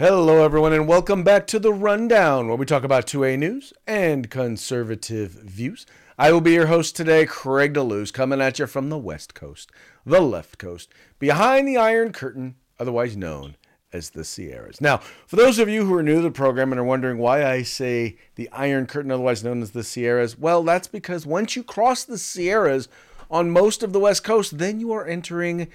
Hello, everyone, and welcome back to the Rundown, where we talk about 2A news and conservative views. I will be your host today, Craig DeLuz, coming at you from the West Coast, the left coast, behind the Iron Curtain, otherwise known as the Sierras. Now, for those of you who are new to the program and are wondering why I say the Iron Curtain, otherwise known as the Sierras, well, that's because once you cross the Sierras on most of the West Coast, then you are entering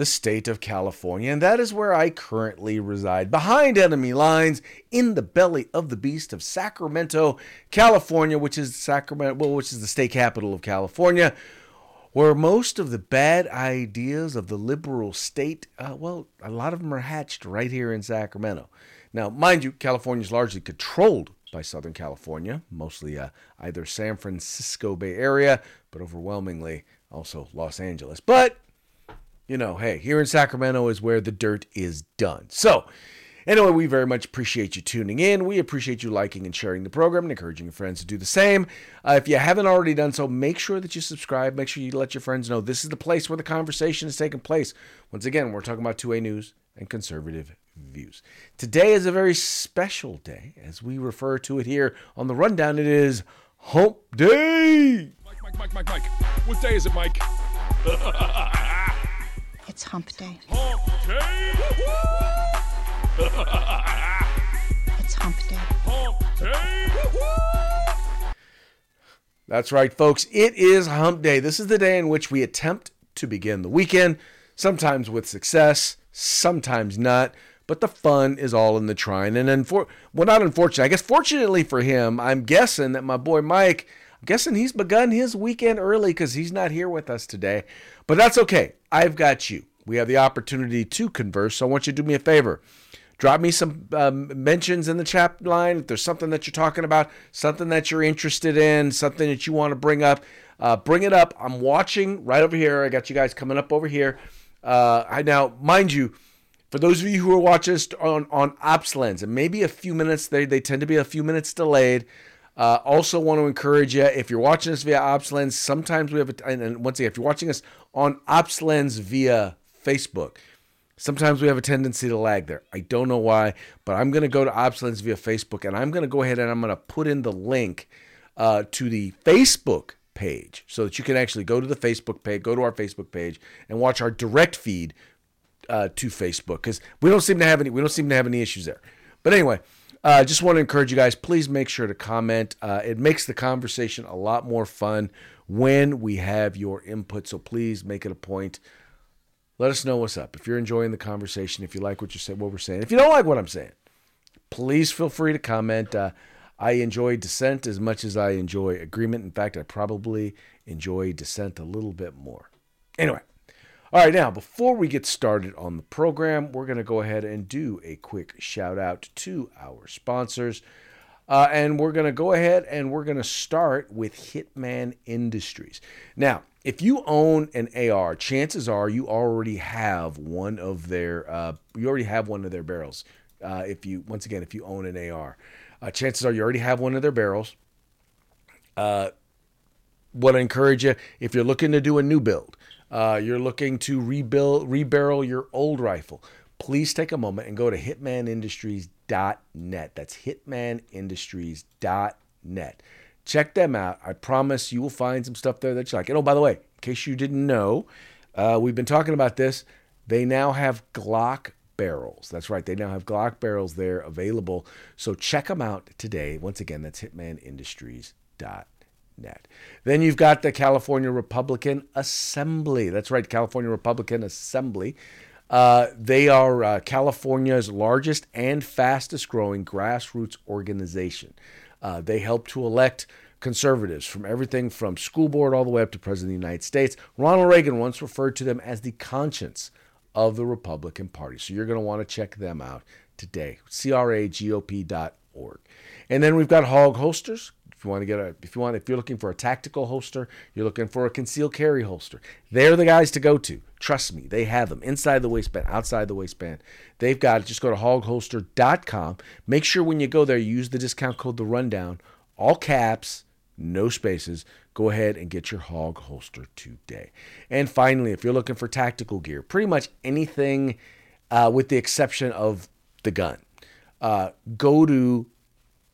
the state of California, and that is where I currently reside, behind enemy lines, in the belly of the beast of Sacramento, California, which is Sacramento, well, which is the state capital of California, where most of the bad ideas of the liberal state, uh, well, a lot of them are hatched right here in Sacramento. Now, mind you, California is largely controlled by Southern California, mostly uh, either San Francisco Bay Area, but overwhelmingly also Los Angeles. But you know, hey, here in Sacramento is where the dirt is done. So, anyway, we very much appreciate you tuning in. We appreciate you liking and sharing the program and encouraging your friends to do the same. Uh, if you haven't already done so, make sure that you subscribe. Make sure you let your friends know this is the place where the conversation is taking place. Once again, we're talking about 2A News and conservative views. Today is a very special day, as we refer to it here on the rundown. It is Hump Day. Mike, Mike, Mike, Mike, Mike. What day is it, Mike? It's hump day. Hump day. It's hump day. Hump day. That's right, folks. It is Hump Day. This is the day in which we attempt to begin the weekend, sometimes with success, sometimes not. But the fun is all in the trying. And then, for well, not unfortunately, I guess fortunately for him, I'm guessing that my boy Mike, I'm guessing he's begun his weekend early because he's not here with us today. But that's okay. I've got you. We have the opportunity to converse. So I want you to do me a favor. Drop me some um, mentions in the chat line. If there's something that you're talking about, something that you're interested in, something that you want to bring up, uh, bring it up. I'm watching right over here. I got you guys coming up over here. Uh, I now, mind you, for those of you who are watching us on on OpsLens, and maybe a few minutes, they they tend to be a few minutes delayed. Uh, also, want to encourage you if you're watching us via OpsLens, sometimes we have a, and, and once again, if you're watching us on OpsLens via Facebook, sometimes we have a tendency to lag there. I don't know why, but I'm going to go to OpsLens via Facebook, and I'm going to go ahead and I'm going to put in the link uh, to the Facebook page so that you can actually go to the Facebook page, go to our Facebook page, and watch our direct feed uh, to Facebook because we don't seem to have any we don't seem to have any issues there. But anyway, I uh, just want to encourage you guys. Please make sure to comment. Uh, it makes the conversation a lot more fun when we have your input. So please make it a point. Let us know what's up. If you're enjoying the conversation, if you like what you said, what we're saying, if you don't like what I'm saying, please feel free to comment. Uh, I enjoy dissent as much as I enjoy agreement. In fact, I probably enjoy dissent a little bit more. Anyway, all right, now before we get started on the program, we're going to go ahead and do a quick shout out to our sponsors. Uh, and we're going to go ahead and we're going to start with Hitman Industries. Now, if you own an AR, chances are you already have one of their uh, you already have one of their barrels. Uh, if you once again, if you own an AR, uh, chances are you already have one of their barrels. Uh, what I encourage you if you're looking to do a new build, uh, you're looking to rebuild rebarrel your old rifle. Please take a moment and go to hitmanindustries.net. That's hitmanindustries.net. Check them out. I promise you will find some stuff there that you like. And oh, by the way, in case you didn't know, uh, we've been talking about this. They now have Glock barrels. That's right. They now have Glock barrels there available. So check them out today. Once again, that's hitmanindustries.net. Then you've got the California Republican Assembly. That's right, California Republican Assembly. Uh, they are uh, California's largest and fastest growing grassroots organization. Uh, they help to elect conservatives from everything from school board all the way up to President of the United States. Ronald Reagan once referred to them as the conscience of the Republican Party. So you're going to want to check them out today. CRAGOP.org. And then we've got Hawg Holsters. If you want to get a, if you want, if you're looking for a tactical holster, you're looking for a concealed carry holster. They're the guys to go to. Trust me, they have them inside the waistband, outside the waistband. They've got it. Just go to hawgholster.com. Make sure when you go there, you use the discount code the rundown, all caps, no spaces. Go ahead and get your hawg holster today. And finally, if you're looking for tactical gear, pretty much anything uh, with the exception of the gun. uh, go to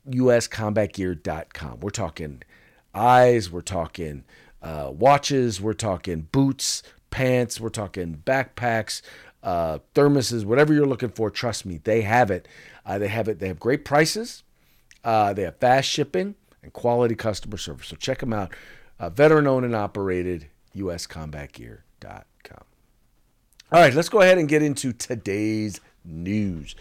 uscombatgear.com. We're talking eyes, we're talking uh, watches, we're talking boots, pants, we're talking backpacks, uh, thermoses, whatever you're looking for. Trust me, they have it. Uh, they have it. They have great prices. Uh, they have fast shipping and quality customer service. So check them out. Uh, veteran owned and operated, uscombatgear.com. All right, let's go ahead and get into today's news.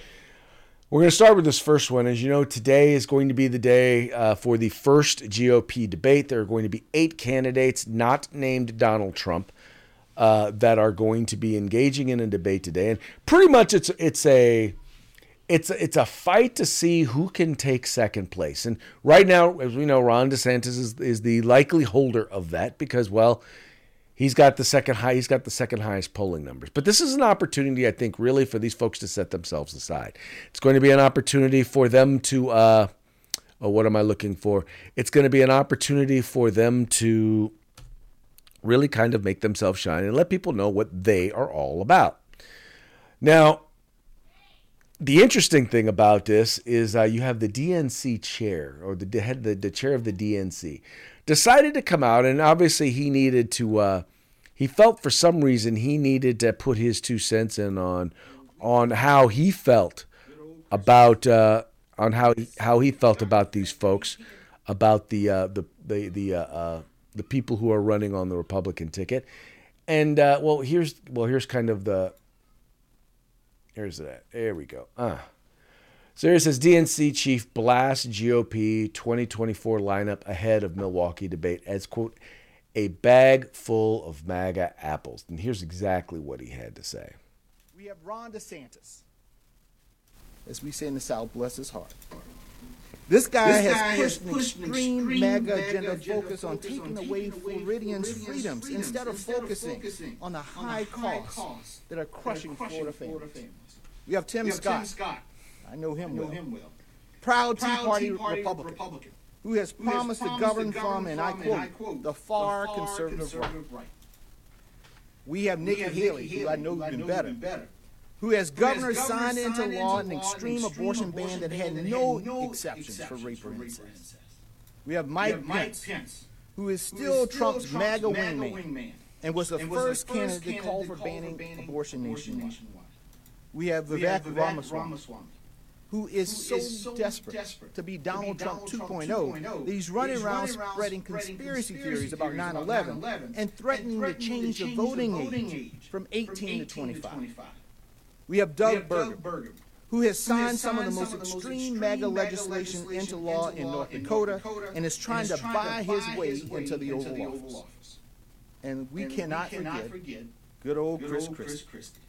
We're going to start with this first one. As you know, today is going to be the day uh, for the first GOP debate. There are going to be eight candidates, not named Donald Trump, uh, that are going to be engaging in a debate today. And pretty much, it's it's a it's it's a fight to see who can take second place. And right now, as we know, Ron DeSantis is, is the likely holder of that because, well, He's got the second high. He's got the second highest polling numbers. But this is an opportunity, I think, really for these folks to set themselves aside. It's going to be an opportunity for them to. Uh, oh, what am I looking for? It's going to be an opportunity for them to really kind of make themselves shine and let people know what they are all about. Now, the interesting thing about this is uh, you have the DNC chair or the the, the chair of the DNC decided to come out, and obviously he needed to. Uh, he felt for some reason he needed to put his two cents in on on how he felt about uh, on how he, how he felt about these folks, about the uh, the the the uh, uh the people who are running on the Republican ticket, and uh, well here's well here's kind of the here's that there we go ah. So here it says DNC chief blasts GOP 2024 lineup ahead of Milwaukee debate as, quote, a bag full of MAGA apples. And here's exactly what he had to say. We have Ron DeSantis. As we say in the South, bless his heart. This guy, this has, guy pushed has pushed an extreme, extreme MAGA agenda, agenda focus on taking away Floridians' freedoms, freedoms instead of instead focusing, focusing on the high, high costs, costs that are crushing, that are crushing Florida, families. Families. We have Tim, we have Scott. Tim Scott I know him, I know well. him well. Proud, Tea Party, Tea Party Republican, Republican, who has who promised, has promised to govern, govern from, and I, quote, and I quote, the far, the far conservative, conservative right. right. We have Nikki, we have Haley, Haley, who I know, who I better, better, who has governor signed into law an extreme abortion ban that had no exceptions for rape or incest. We have Mike Pence, who is still Trump's MAGA wingman and was the first candidate to call for banning abortion nationwide. We have Vivek Ramaswamy who is, so, desperate, to be Donald, to be Donald Trump, 2.0, 2.0 that he's running, around, spreading conspiracy, theories about 9 11 and threatening, to change the voting, age, from 18, from 18 to, 25. to 25. We have Doug, Burgum, who has signed, some, of the most extreme MAGA legislation, into law in North Dakota, and is trying, to, buy his way into, the Oval, Office. Office. And we, cannot, forget, good old Chris Christie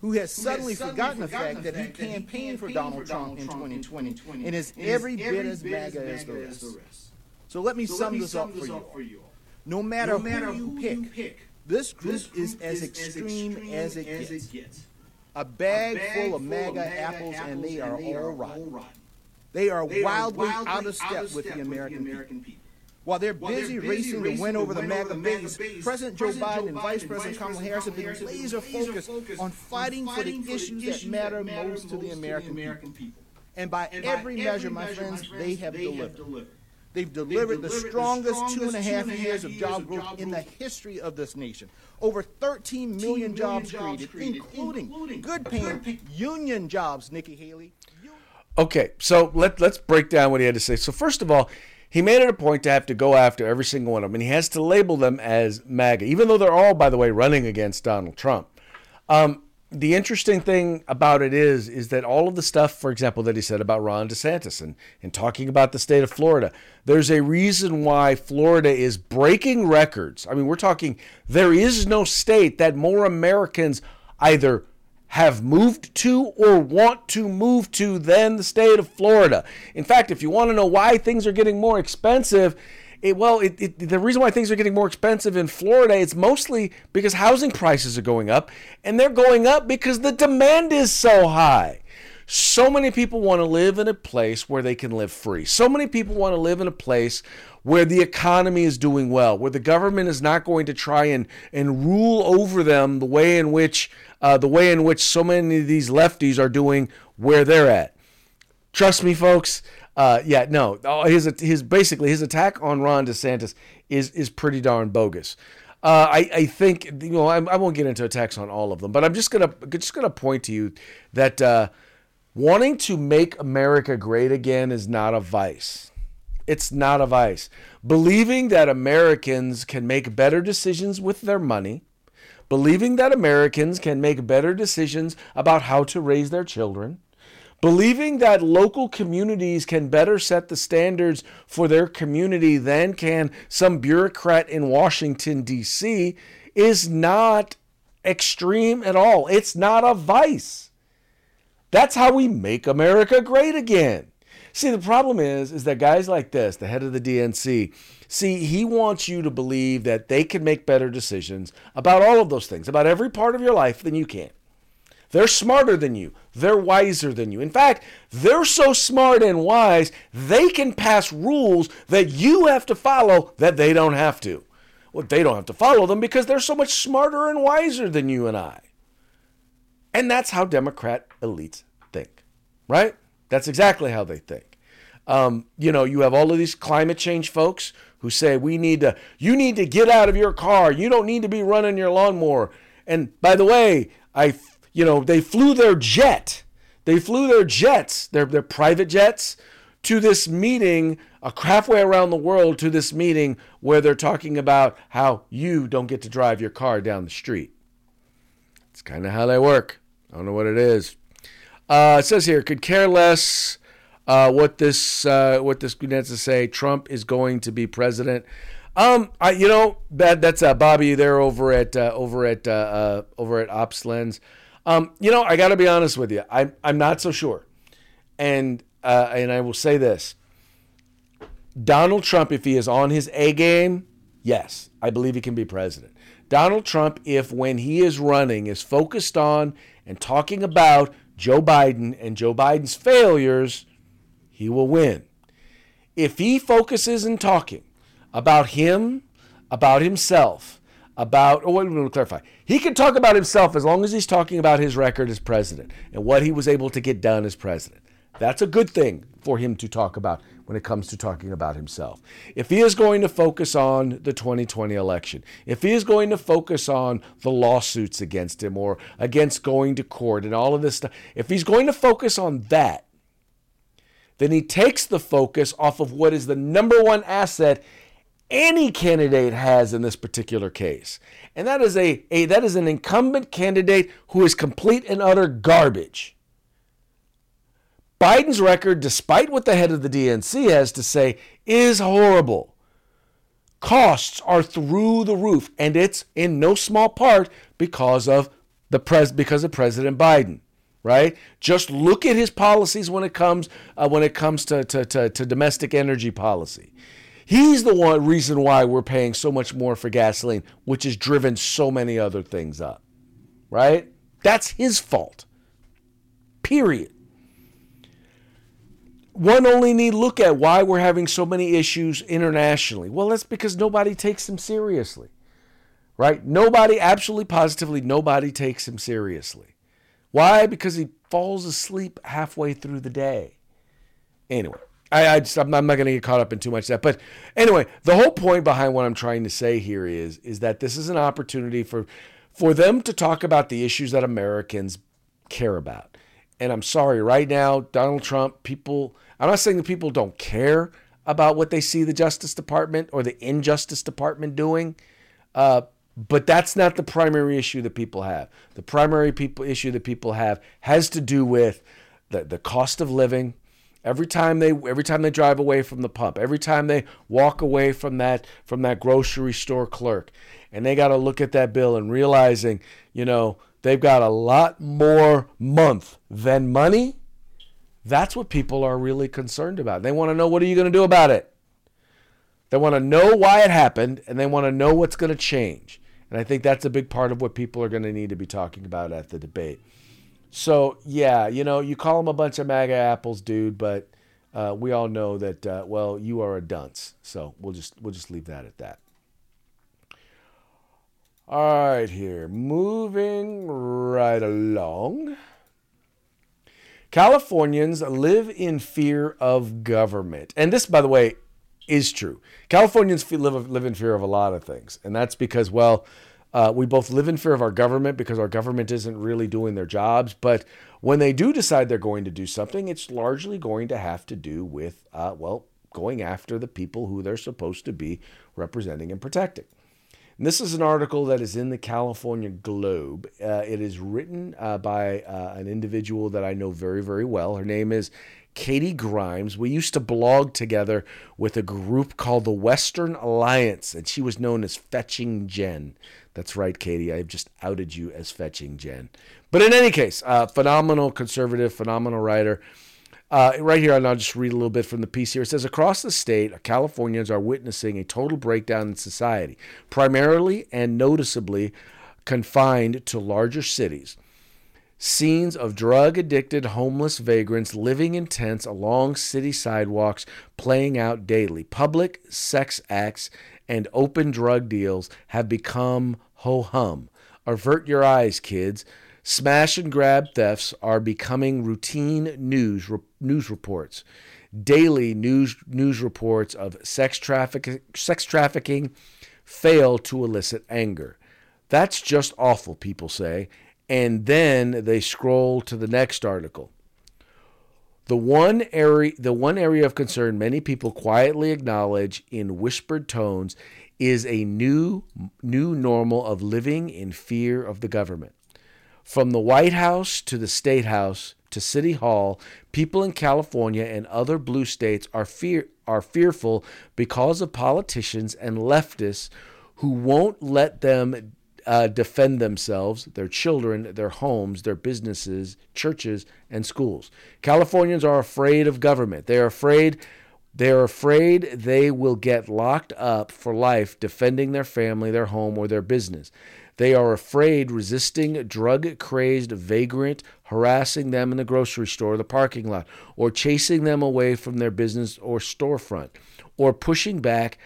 who has suddenly, suddenly forgotten, forgotten the fact that he campaigned for Donald Trump in 2020 and is every bit as MAGA as the rest. So let me so sum, let me this, sum up this up for you. No matter, no matter who, you pick, pick this group, this group is, as extreme, extreme as, it, as gets. it gets. A bag, a bag full of MAGA, MAGA apples, apples, and they are, and they all, rotten. rotten. They are they wildly, are wildly out of step, out of step with, the American, with the American people. People. While they're busy, While they're busy racing, racing, to win over the MAGA base, base, President Joe Biden, Biden and Vice President Kamala Harris have been laser focused on fighting for the issues that matter most to the American people. And by every measure, my friends, they have delivered. They've delivered, the strongest two and a half years of job growth in the history of this nation. Over 13 million jobs created, including good paying union jobs, Nikki Haley. Okay, so let, let's break down what he had to say. So, first of all, he made it a point to have to go after every single one of them, and he has to label them as MAGA, even though they're all, by the way, running against Donald Trump. Um, the interesting thing about it is, is that all of the stuff, for example, that he said about Ron DeSantis and, and talking about the state of Florida, there's a reason why Florida is breaking records. I mean, we're talking, there is no state that more Americans either have moved to or want to move to than the state of Florida. In fact, if you want to know why things are getting more expensive, it, well, it, it, the reason why things are getting more expensive in Florida, it's mostly because housing prices are going up, and they're going up because the demand is so high. So many people want to live in a place where they can live free. So many people want to live in a place where the economy is doing well, where the government is not going to try and, and rule over them the way in which uh, the way in which so many of these lefties are doing where they're at. Trust me, folks. Uh, yeah, no. Oh, His his basically his attack on Ron DeSantis is is pretty darn bogus. Uh, I I think you know I, I won't get into attacks on all of them, but I'm just gonna just gonna point to you that uh, wanting to make America great again is not a vice. It's not a vice. Believing that Americans can make better decisions with their money, believing that Americans can make better decisions about how to raise their children, believing that local communities can better set the standards for their community than can some bureaucrat in Washington, D.C., is not extreme at all. It's not a vice. That's how we make America great again. See, the problem is, is that guys like this, the head of the DNC, see, he wants you to believe that they can make better decisions about all of those things, about every part of your life than you can. They're smarter than you. They're wiser than you. In fact, they're so smart and wise, they can pass rules that you have to follow that they don't have to. Well, they don't have to follow them because they're so much smarter and wiser than you and I. And that's how Democrat elites think, right? That's exactly how they think. Um, you know, you have all of these climate change folks who say we need to, you need to get out of your car. You don't need to be running your lawnmower. And by the way, I, you know, they flew their jet. They flew their jets, their their private jets, to this meeting, uh, halfway around the world to this meeting where they're talking about how you don't get to drive your car down the street. It's kind of how they work. I don't know what it is. Uh, it says here, could care less uh, what this uh, what this to say. Trump is going to be president. Um, I you know that that's uh, Bobby there over at uh, over at uh, uh, over at Ops Lens. Um, you know, I got to be honest with you. I'm I'm not so sure, and uh, and I will say this: Donald Trump, if he is on his A game, yes, I believe he can be president. Donald Trump, if when he is running, is focused on and talking about Joe Biden and Joe Biden's failures, he will win. If he focuses in talking about him, about himself, about, oh, wait, let me clarify. He can talk about himself as long as he's talking about his record as president and what he was able to get done as president. That's a good thing for him to talk about when it comes to talking about himself. If he is going to focus on the 2020 election, if he is going to focus on the lawsuits against him or against going to court and all of this stuff, if he's going to focus on that, then he takes the focus off of what is the number one asset any candidate has in this particular case. And that is a, a that is an incumbent candidate who is complete and utter garbage. Biden's record, despite what the head of the DNC has to say, is horrible. Costs are through the roof, and it's in no small part because of the pres because of President Biden. Right? Just look at his policies when it comes uh, when it comes to, to, to, to domestic energy policy. He's the one reason why we're paying so much more for gasoline, which has driven so many other things up. Right? That's his fault. Period one only need look at why we're having so many issues internationally. Well, that's because nobody takes him seriously. Right? Nobody, absolutely positively, nobody takes him seriously. Why? Because he falls asleep halfway through the day. Anyway, I, I just, I'm, I'm not going to get caught up in too much of that. But anyway, the whole point behind what I'm trying to say here is, is that this is an opportunity for, for them to talk about the issues that Americans care about. And I'm sorry, right now, Donald Trump, people, I'm not saying that people don't care about what they see the Justice Department or the Injustice Department doing, uh, but that's not the primary issue that people have. The primary people issue that people have has to do with the, the cost of living. Every time they every time they drive away from the pump, every time they walk away from that from that grocery store clerk, and they got to look at that bill and realizing, you know, they've got a lot more month than money that's what people are really concerned about. They want to know what are you going to do about it? They want to know why it happened and they want to know what's going to change. And I think that's a big part of what people are going to need to be talking about at the debate. So, yeah, you know, you call them a bunch of MAGA apples, dude, but uh, we all know that, uh, well, you are a dunce. So we'll just we'll just leave that at that. All right, here, moving right along. Californians live in fear of government. And this, by the way, is true. Californians live, live in fear of a lot of things. And that's because, well, uh, we both live in fear of our government because our government isn't really doing their jobs. But when they do decide they're going to do something, it's largely going to have to do with, uh, well, going after the people who they're supposed to be representing and protecting. And this is an article that is in the California Globe. Uh, it is written uh, by uh, an individual that I know very, very well. Her name is Katie Grimes. We used to blog together with a group called the Western Alliance, and she was known as Fetching Jen. That's right, Katie. I've just outed you as Fetching Jen. But in any case, uh, phenomenal conservative, phenomenal writer. Uh, right here, and I'll just read a little bit from the piece here. It says Across the state, Californians are witnessing a total breakdown in society, primarily and noticeably confined to larger cities. Scenes of drug addicted homeless vagrants living in tents along city sidewalks playing out daily. Public sex acts and open drug deals have become ho hum. Avert your eyes, kids. Smash and grab thefts are becoming routine news re- news reports. Daily news news reports of sex traffic sex trafficking fail to elicit anger. That's just awful, people say, and then they scroll to the next article. The one area the one area of concern many people quietly acknowledge in whispered tones is a new new normal of living in fear of the government. From the White House to the State House to City Hall, people in California and other blue states are fear are fearful because of politicians and leftists who won't let them uh, defend themselves, their children, their homes, their businesses, churches, and schools. Californians are afraid of government. They are afraid. They are afraid they will get locked up for life defending their family, their home, or their business. They are afraid resisting drug crazed vagrant harassing them in the grocery store, the parking lot, or chasing them away from their business or storefront, or pushing back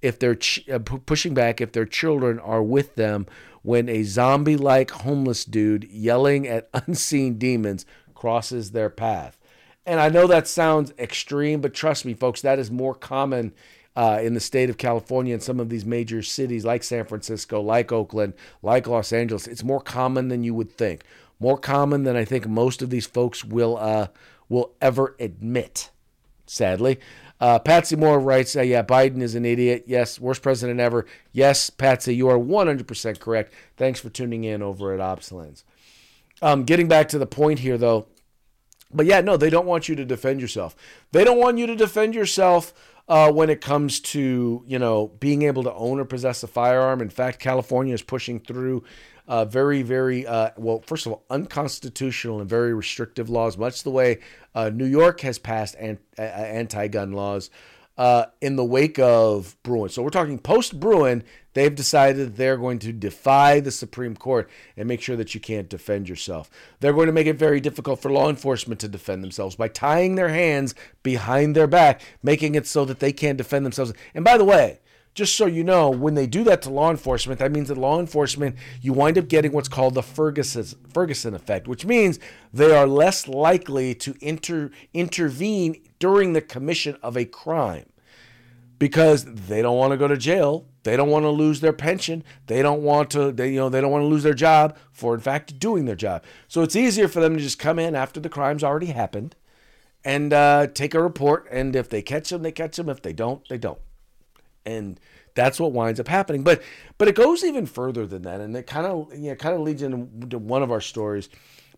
if they're ch- uh, pushing back if their children are with them when a zombie-like homeless dude yelling at unseen demons crosses their path. And I know that sounds extreme, but trust me, folks, that is more common uh, in the state of California and some of these major cities like San Francisco, like Oakland, like Los Angeles. It's more common than you would think. More common than I think most of these folks will uh, will ever admit. Sadly, uh, Patsy Moore writes, uh, "Yeah, Biden is an idiot. Yes, worst president ever. Yes, Patsy, you are 100% correct. Thanks for tuning in over at OpsLens." Um, getting back to the point here, though, but yeah, no, they don't want you to defend yourself. They don't want you to defend yourself uh, when it comes to you know being able to own or possess a firearm. In fact, California is pushing through uh, very, very uh, well. First of all, unconstitutional and very restrictive laws, much the way uh, New York has passed an, anti-gun laws uh, in the wake of Bruen. So we're talking post Bruen. They've decided they're going to defy the Supreme Court and make sure that you can't defend yourself. They're going to make it very difficult for law enforcement to defend themselves by tying their hands behind their back, making it so that they can't defend themselves. And by the way, just so you know, when they do that to law enforcement, that means that law enforcement, you wind up getting what's called the Ferguson, effect, which means they are less likely to inter, intervene during the commission of a crime because they don't want to go to jail. They don't want to lose their pension. They don't want to, they, you know, they don't want to lose their job for, in fact, doing their job. So it's easier for them to just come in after the crime's already happened and uh, take a report. And if they catch them, they catch them. If they don't, they don't. And that's what winds up happening. But but it goes even further than that, and it kind of you know, kind of leads into one of our stories.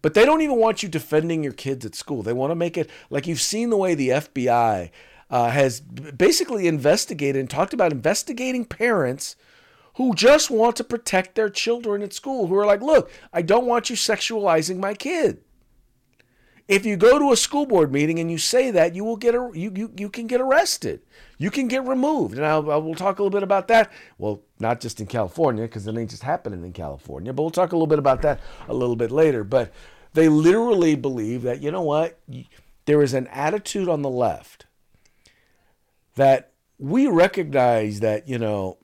But they don't even want you defending your kids at school. They want to make it like you've seen the way the FBI uh, has basically investigated and talked about investigating parents who just want to protect their children at school, who are like, look, I don't want you sexualizing my kid. If you go to a school board meeting and you say that, you will get a, you, you, you can get arrested. You can get removed. And I'll, I will talk a little bit about that. Well, not just in California, because it ain't just happening in California, but we'll talk a little bit about that a little bit later. But they literally believe that, you know what? There is an attitude on the left that we recognize that, you know,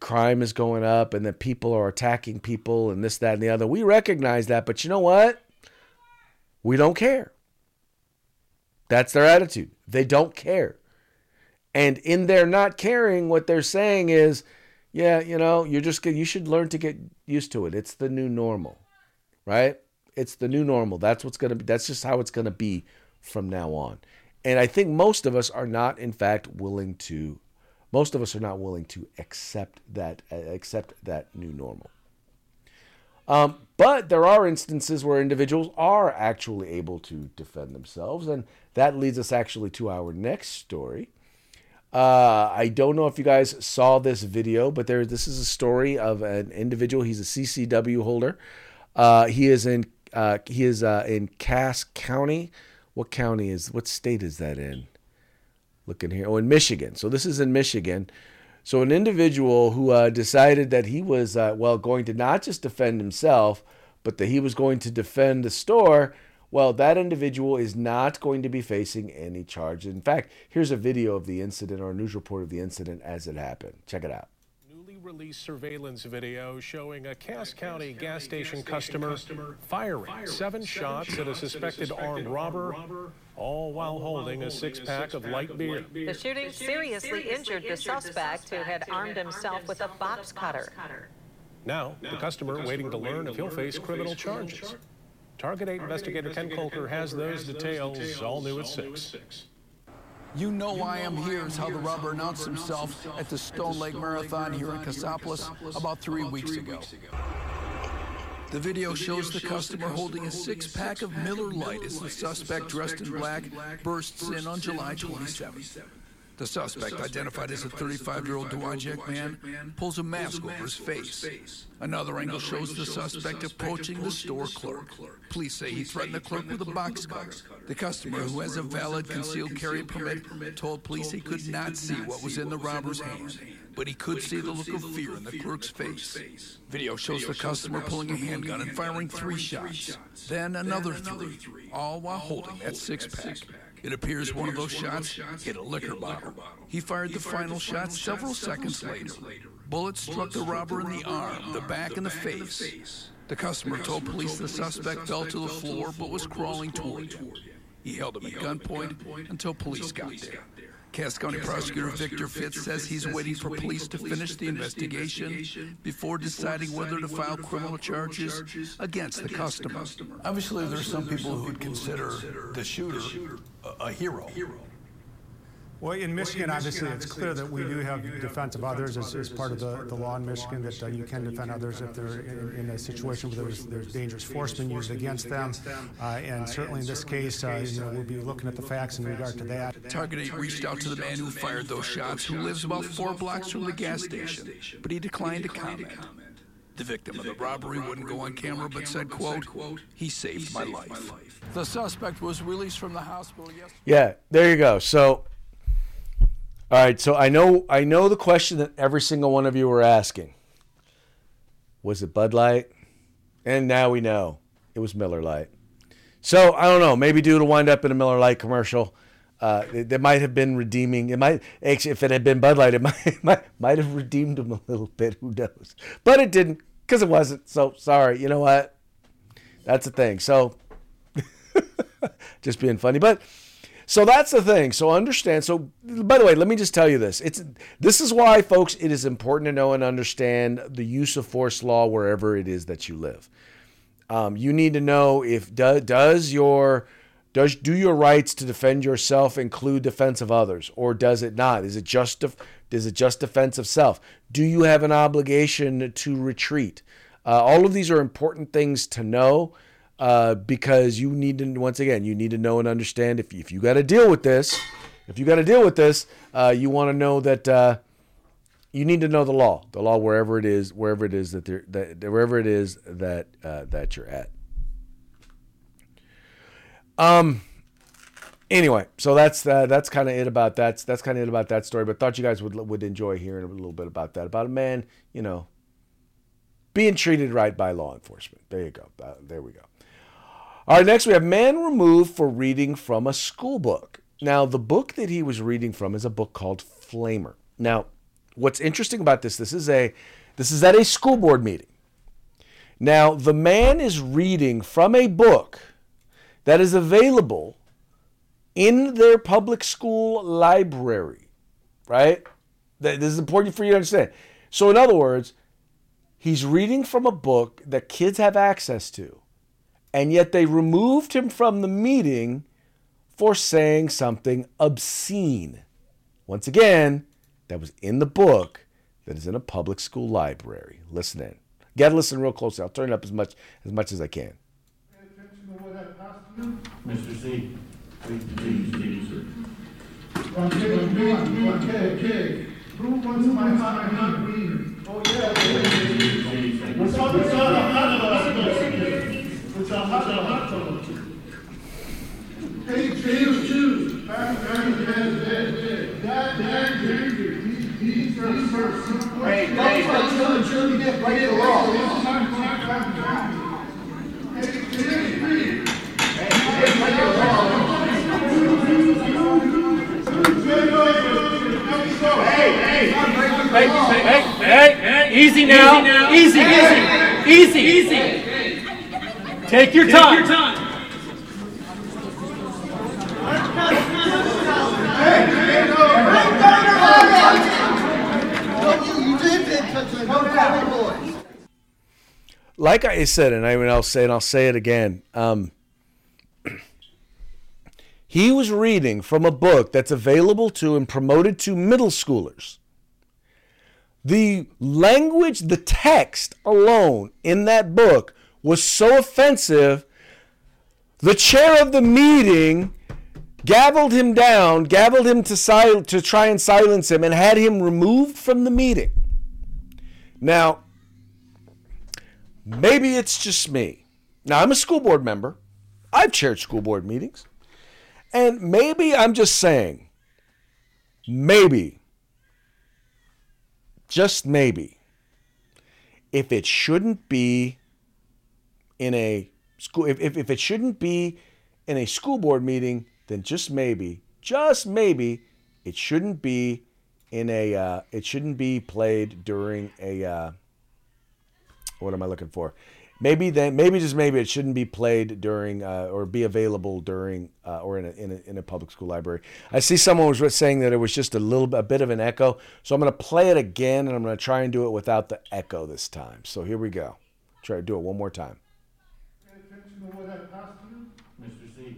crime is going up and that people are attacking people and this, that, and the other. We recognize that, but you know what? We don't care. That's their attitude. They don't care. And in their not caring, what they're saying is, yeah, you know, you're just you should learn to get used to it. It's the new normal. Right? It's the new normal. That's what's to be that's just how it's to be from now on. And I think most of us are not in fact willing to most of us are not willing to accept that accept that new normal. Um, but there are instances where individuals are actually able to defend themselves, and that leads us actually to our next story. Uh, I don't know if you guys saw this video, but there this is a story of an individual. He's a CCW holder. Uh, he is in uh, he is uh, in Cass County. What county is what state is that in? Looking here, oh, in Michigan. So this is in Michigan. So an individual who uh, decided that he was uh, well going to not just defend himself, but that he was going to defend the store. Well, that individual is not going to be facing any charges. In fact, here's a video of the incident or a news report of the incident as it happened. Check it out released surveillance video showing a Cass County gas station customer firing seven shots at a suspected armed robber all while holding a six pack of light beer. The shooting seriously injured the suspect who had armed himself with a box cutter. Now, the customer waiting to learn if he'll face criminal charges. Target 8 investigator Ken Kolker has those details all new at 6. You know why I'm here is how the robber announced himself at the Stone Lake Marathon here in Cassopolis about three weeks ago. The video shows the customer holding a six-pack of Miller Lite as the suspect dressed in black bursts in on July 27th. The suspect, identified as a 35-year-old Dowagiac man, pulls a mask over his face. Another angle shows the suspect approaching the store clerk. Police say he threatened the clerk with a box cutter. The customer, who has a valid concealed carry permit, told police he could not see what was in the robber's hand, but he could see the look of fear in the clerk's face. Video shows the customer pulling a handgun and firing three shots, then another three, all while holding that six-pack. It appears one of those shots hit a liquor bottle. He fired the final shot several seconds later. Bullets struck the robber in the arm, the back, and the face. The customer told police the suspect fell to the floor but was crawling toward him. He held him at gunpoint until police got there. Cass County Prosecutor Victor Fitz says he's waiting for police to finish the investigation before deciding whether to file criminal charges against the customer. Obviously, there's some people who would consider the shooter a, a hero. Well, in Michigan, obviously, it's clear that we do have defense of others as, as part of the, the law in Michigan, that uh, you can defend others if they're in, in a situation where there's, there's dangerous force being used against them. Uh, and certainly in this case, uh, you know, we'll be looking at the facts in regard to that. Target 8 reached out to the man who fired those shots, who lives about four blocks from the gas station, but he declined to comment. The victim of the robbery wouldn't go on camera, but said, quote, he saved my life. The suspect was released from the hospital yesterday. Yeah, there you go. So, all right. So I know I know the question that every single one of you were asking. Was it Bud Light? And now we know it was Miller Lite. So I don't know. Maybe due to wind up in a Miller Lite commercial. Uh, it, it might have been redeeming. It might, if it had been Bud Light, it might, might might have redeemed him a little bit. Who knows? But it didn't because it wasn't. So sorry. You know what? That's the thing. So just being funny, but so that's the thing. So understand. So by the way, let me just tell you this. It's this is why, folks, it is important to know and understand the use of force law wherever it is that you live. Um, you need to know if do, does your does do your rights to defend yourself include defense of others, or does it not? Is it just def, is it just defense of self? Do you have an obligation to retreat? Uh, all of these are important things to know uh, because you need to once again you need to know and understand if if you got to deal with this, if you got to deal with this, uh, you want to know that uh, you need to know the law, the law wherever it is, wherever it is that there that wherever it is that uh, that you're at. Um. Anyway, so that's uh, that's kind of it about that. That's kind of it about that story. But thought you guys would would enjoy hearing a little bit about that. About a man, you know, being treated right by law enforcement. There you go. There we go. All right, next we have man removed for reading from a school book. Now, the book that he was reading from is a book called Flamer. Now, what's interesting about this, this is a this is at a school board meeting. Now, the man is reading from a book that is available in their public school library, right? This is important for you to understand. So, in other words, he's reading from a book that kids have access to, and yet they removed him from the meeting for saying something obscene. Once again, that was in the book that is in a public school library. Listen in. Got to listen real closely. I'll turn it up as much as much as I can. Mr. C. Who wants my hot hot wiener? Oh, yeah. What's a hot a hot dog? Page two, two. Back, back, back, back, are some. Hey, hey. Page three, three. Hey, hey, hey, hey, easy now. Easy, easy, easy, easy. Take your time. like I said, and I mean, I'll say, and I'll say it again. Um, he was reading from a book that's available to and promoted to middle schoolers. The language, the text alone in that book was so offensive. The chair of the meeting gavelled him down, gavelled him to sil- to try and silence him, and had him removed from the meeting. Now, maybe it's just me. Now, I'm a school board member. I've chaired school board meetings. And maybe I'm just saying, maybe, just maybe, if it shouldn't be in a school, if, if, if it shouldn't be in a school board meeting, then just maybe, just maybe, it shouldn't be in a, uh, it shouldn't be played during a, uh, what am I looking for? Maybe then, maybe just maybe it shouldn't be played during uh, or be available during uh, or in a, in a in a public school library. I see someone was saying that it was just a little a bit of an echo, so I'm going to play it again and I'm going to try and do it without the echo this time. So here we go. Try to do it one more time. Mr. C,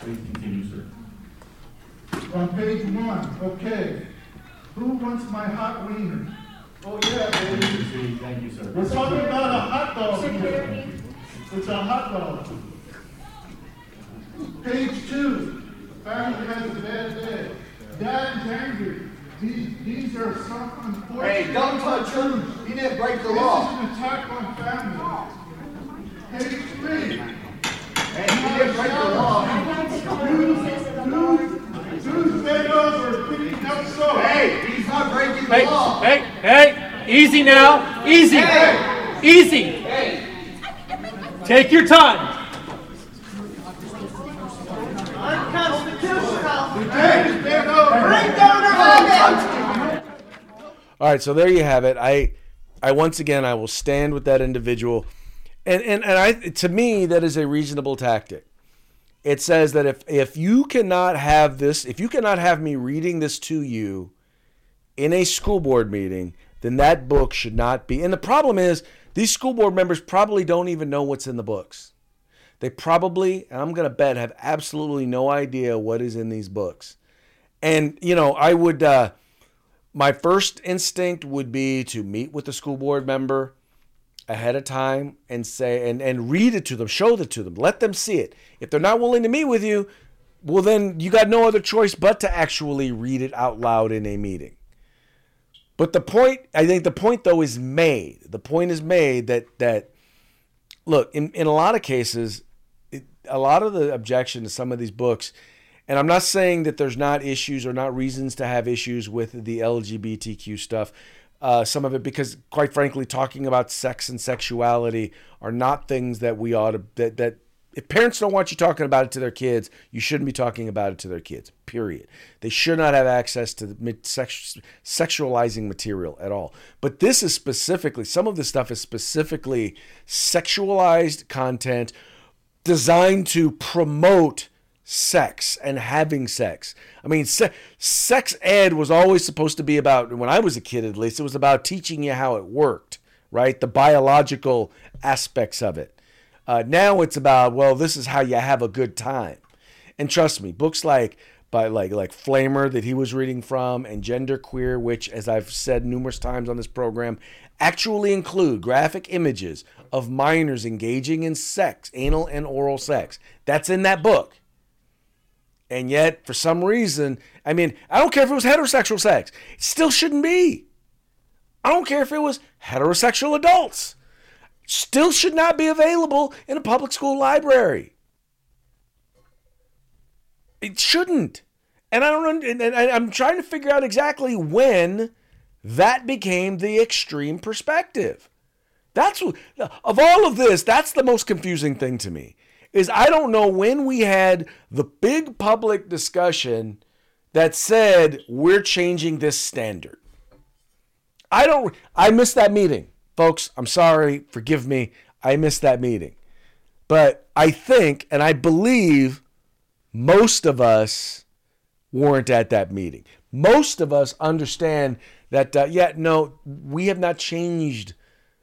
please continue, sir. On page one, okay. Who wants my hot wiener? Oh, yeah, baby. Mr. C, thank you, sir. We're talking about a hot dog here. It's a hot dog. Page two, family has a bad day. Dad is angry. These, these are some unfortunate. Hey, don't touch him. He didn't break the law. This law. is an attack on family. Hey, he the law. Soap. Hey, he's not breaking the Hey, law. hey, hey, easy now. Easy, easy. Take your time. All right, so there you have it. I, I once again I will stand with that individual, and and and I to me that is a reasonable tactic. It says that if if you cannot have this, if you cannot have me reading this to you in a school board meeting, then that book should not be. And the problem is these school board members probably don't even know what's in the books. They probably, and I'm going to bet, have absolutely no idea what is in these books. And you know, I would. Uh, my first instinct would be to meet with the school board member ahead of time and say and, and read it to them, show it to them, let them see it. If they're not willing to meet with you, well then you got no other choice but to actually read it out loud in a meeting. But the point, I think the point though is made. The point is made that that look, in, in a lot of cases, it, a lot of the objection to some of these books and I'm not saying that there's not issues or not reasons to have issues with the LGBTQ stuff. Uh, some of it because, quite frankly, talking about sex and sexuality are not things that we ought to that that if parents don't want you talking about it to their kids, you shouldn't be talking about it to their kids. Period. They should not have access to the sex, sexualizing material at all. But this is specifically some of this stuff is specifically sexualized content designed to promote sex and having sex. I mean, se- sex ed was always supposed to be about, when I was a kid at least, it was about teaching you how it worked, right? The biological aspects of it. Uh, now it's about, well, this is how you have a good time. And trust me, books like by like like Flamer that he was reading from and Gender Queer, which as I've said numerous times on this program, actually include graphic images of minors engaging in sex, anal and oral sex. That's in that book. And yet, for some reason, I mean, I don't care if it was heterosexual sex. It still shouldn't be. I don't care if it was heterosexual adults. Still should not be available in a public school library. It shouldn't. And I don't and, I'm trying to figure out exactly when that became the extreme perspective. That's of all of this, that's the most confusing thing to me. Is I don't know when we had the big public discussion that said we're changing this standard. I don't I missed that meeting. Folks, I'm sorry, forgive me. I missed that meeting. But I think and I believe most of us weren't at that meeting. Most of us understand that, uh, yeah, no, we have not changed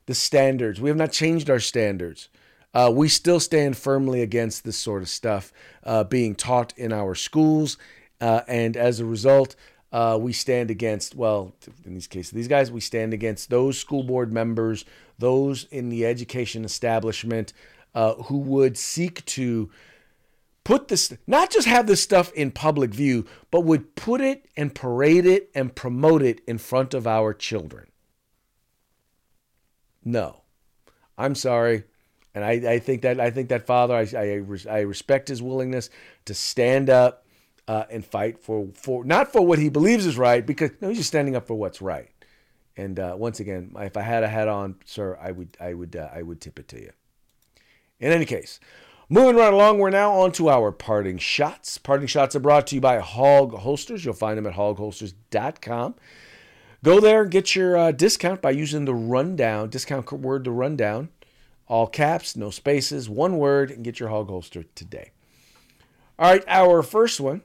the standards. We have not changed our standards. Uh, we still stand firmly against this sort of stuff uh, being taught in our schools. Uh, and as a result, uh, we stand against, well, in these cases, these guys, we stand against those school board members, those in the education establishment uh, who would seek to put this, not just have this stuff in public view, but would put it and parade it and promote it in front of our children. No, I'm sorry. And I, I think that I think that father, I, I, I respect his willingness to stand up uh, and fight for, for not for what he believes is right, because no, he's just standing up for what's right. And uh, once again, if I had a hat on, sir, I would I would uh, I would tip it to you. In any case, Moving right along, we're now on to our parting shots. Parting shots are brought to you by Hawg Holsters. You'll find them at hawgholsters.com. Go there and get your uh, discount by using the rundown, discount word the rundown, all caps, no spaces, one word, and get your hawg holster today. All right, our first one.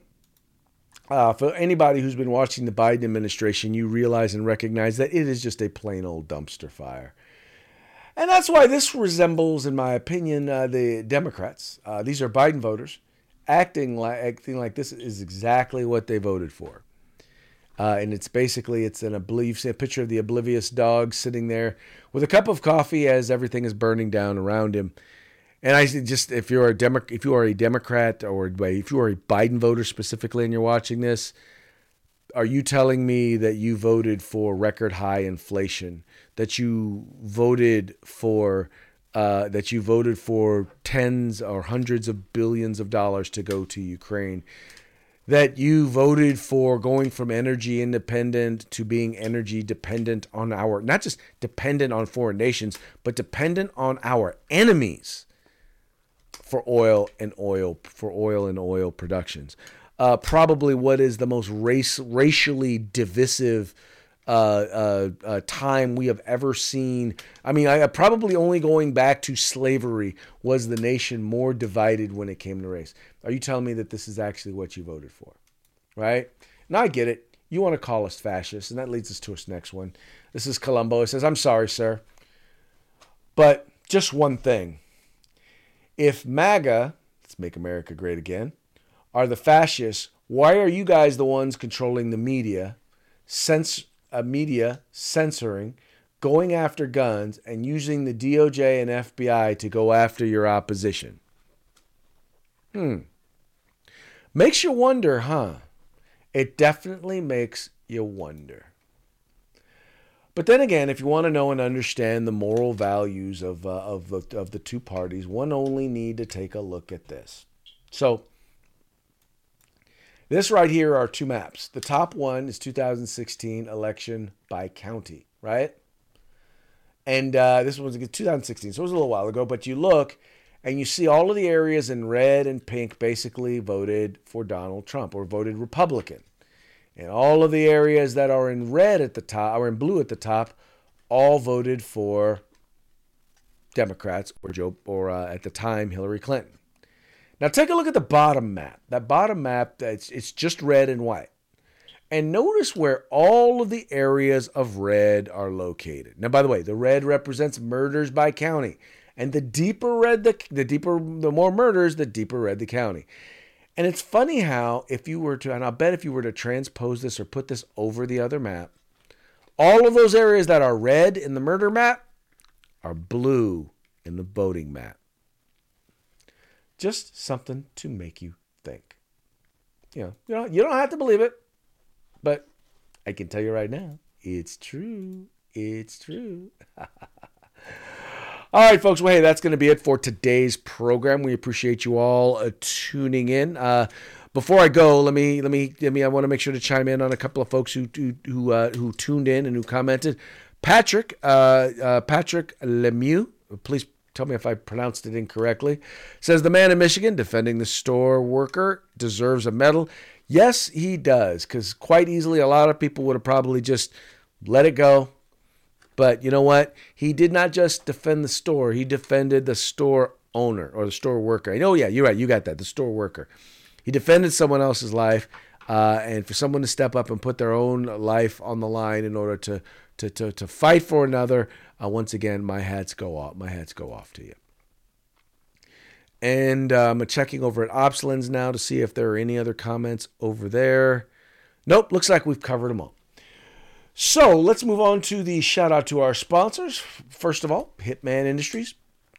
Uh, for anybody who's been watching the Biden administration, you realize and recognize that it is just a plain old dumpster fire. And that's why this resembles, in my opinion, uh, the Democrats. Uh, these are Biden voters acting like acting like this is exactly what they voted for. Uh, and it's basically it's an obliv- a picture of the oblivious dog sitting there with a cup of coffee as everything is burning down around him. And I just if you're a Demo- if you are a Democrat or if you are a Biden voter specifically and you're watching this, are you telling me that you voted for record high inflation? That you voted for uh, that you voted for tens or hundreds of billions of dollars to go to Ukraine? That you voted for going from energy independent to being energy dependent on our not just dependent on foreign nations, but dependent on our enemies for oil and oil for oil and oil productions. Uh, probably what is the most race racially divisive uh, uh, uh, time we have ever seen. I mean, I, probably only going back to slavery was the nation more divided when it came to race. Are you telling me that this is actually what you voted for? Right? Now I get it. You want to call us fascists, and that leads us to us next one. This is Columbo. It says, I'm sorry, sir. But just one thing. If MAGA, let's make America great again, are the fascists. Why are you guys the ones controlling the media, sense, uh, media censoring, going after guns, and using the DOJ and FBI to go after your opposition? Hmm. Makes you wonder, huh? It definitely makes you wonder. But then again, if you want to know and understand the moral values of, uh, of, of the two parties, one only need to take a look at this. So, this right here are two maps. The top one is 2016 election by county, right? And uh, this was 2016, so it was a little while ago. But you look and you see all of the areas in red and pink basically voted for Donald Trump or voted Republican. And all of the areas that are in red at the top or in blue at the top all voted for Democrats or Joe or uh, at the time Hillary Clinton. Now take a look at the bottom map. That bottom map, it's, it's just red and white. And notice where all of the areas of red are located. Now, by the way, the red represents murders by county. And the deeper red, the, the deeper, the more murders, the deeper red the county. And it's funny how, if you were to, and I'll bet if you were to transpose this or put this over the other map, all of those areas that are red in the murder map are blue in the voting map. Just something to make you think. You know, you know, you don't have to believe it, but I can tell you right now, it's true. It's true. all right, folks. Well, hey, that's going to be it for today's program. We appreciate you all uh, tuning in. Uh, before I go, let me let me let me. I want to make sure to chime in on a couple of folks who who who, uh, who tuned in and who commented. Patrick uh, uh, Patrick Lemieux, please tell me if I pronounced it incorrectly. Says the man in Michigan defending the store worker deserves a medal. Yes, he does, because quite easily a lot of people would have probably just let it go. But you know what? He did not just defend the store; he defended the store owner or the store worker. Oh yeah, you're right. You got that. The store worker. He defended someone else's life, uh, and for someone to step up and put their own life on the line in order to to to, to fight for another. Uh, once again, my hats go off. My hats go off to you. And uh, I'm checking over at OpsLens now to see if there are any other comments over there. Nope, looks like we've covered them all. So let's move on to the shout out to our sponsors. First of all, Hitman Industries.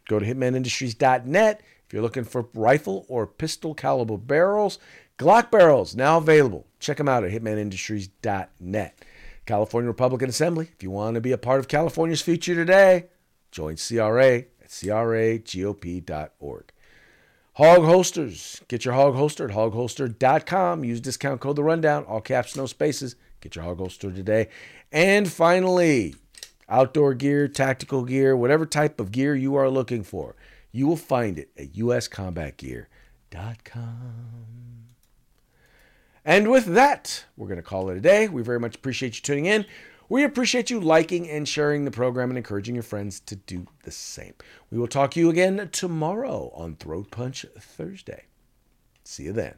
Go to hitmanindustries.net if you're looking for rifle or pistol caliber barrels. Glock barrels now available. Check them out at hitmanindustries.net. California Republican Assembly. If you want to be a part of California's future today, join CRA at cragop.org. Hawg holsters. Get your hawg holster at hawgholster.com. Use discount code The Rundown. All caps, no spaces. Get your hawg holster today. And finally, outdoor gear, tactical gear, whatever type of gear you are looking for, you will find it at uscombatgear.com. And with that, we're going to call it a day. We very much appreciate you tuning in. We appreciate you liking and sharing the program and encouraging your friends to do the same. We will talk to you again tomorrow on Throat Punch Thursday. See you then.